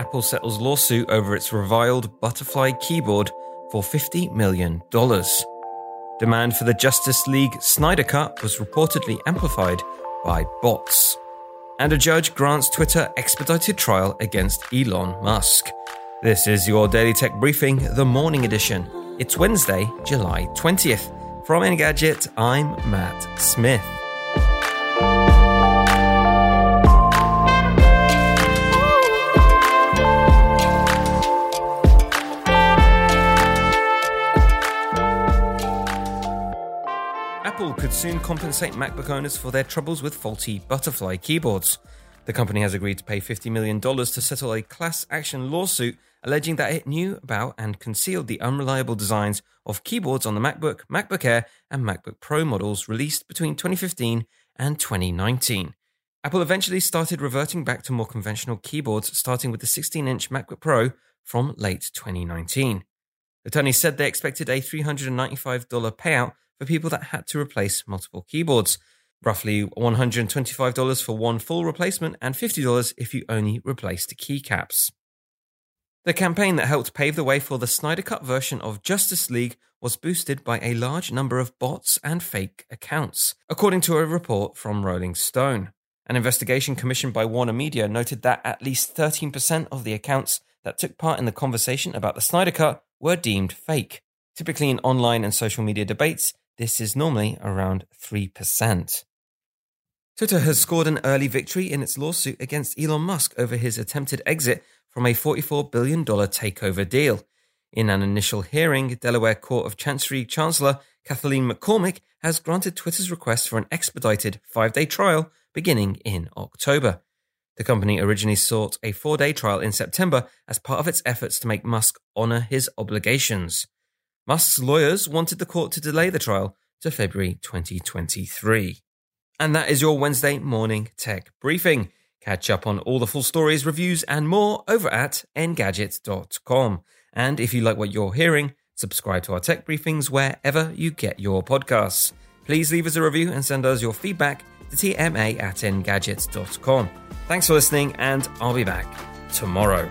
Apple settles lawsuit over its reviled butterfly keyboard for $50 million. Demand for the Justice League Snyder Cut was reportedly amplified by bots. And a judge grants Twitter expedited trial against Elon Musk. This is your Daily Tech Briefing, the morning edition. It's Wednesday, July 20th. From Engadget, I'm Matt Smith. Apple could soon compensate MacBook owners for their troubles with faulty butterfly keyboards. The company has agreed to pay $50 million to settle a class action lawsuit alleging that it knew about and concealed the unreliable designs of keyboards on the MacBook, MacBook Air, and MacBook Pro models released between 2015 and 2019. Apple eventually started reverting back to more conventional keyboards, starting with the 16 inch MacBook Pro from late 2019. Attorneys said they expected a $395 payout for people that had to replace multiple keyboards, roughly $125 for one full replacement and $50 if you only replaced the keycaps. The campaign that helped pave the way for the Snyder Cut version of Justice League was boosted by a large number of bots and fake accounts, according to a report from Rolling Stone. An investigation commissioned by Warner Media noted that at least 13% of the accounts that took part in the conversation about the Snyder Cut were deemed fake. Typically, in online and social media debates, this is normally around 3%. Twitter has scored an early victory in its lawsuit against Elon Musk over his attempted exit from a $44 billion takeover deal. In an initial hearing, Delaware Court of Chancery Chancellor Kathaleen McCormick has granted Twitter's request for an expedited five day trial beginning in October. The company originally sought a four day trial in September as part of its efforts to make Musk honor his obligations. Musk's lawyers wanted the court to delay the trial to February 2023. And that is your Wednesday morning tech briefing. Catch up on all the full stories, reviews, and more over at engadget.com. And if you like what you're hearing, subscribe to our tech briefings wherever you get your podcasts. Please leave us a review and send us your feedback to tma at engadget.com. Thanks for listening, and I'll be back tomorrow.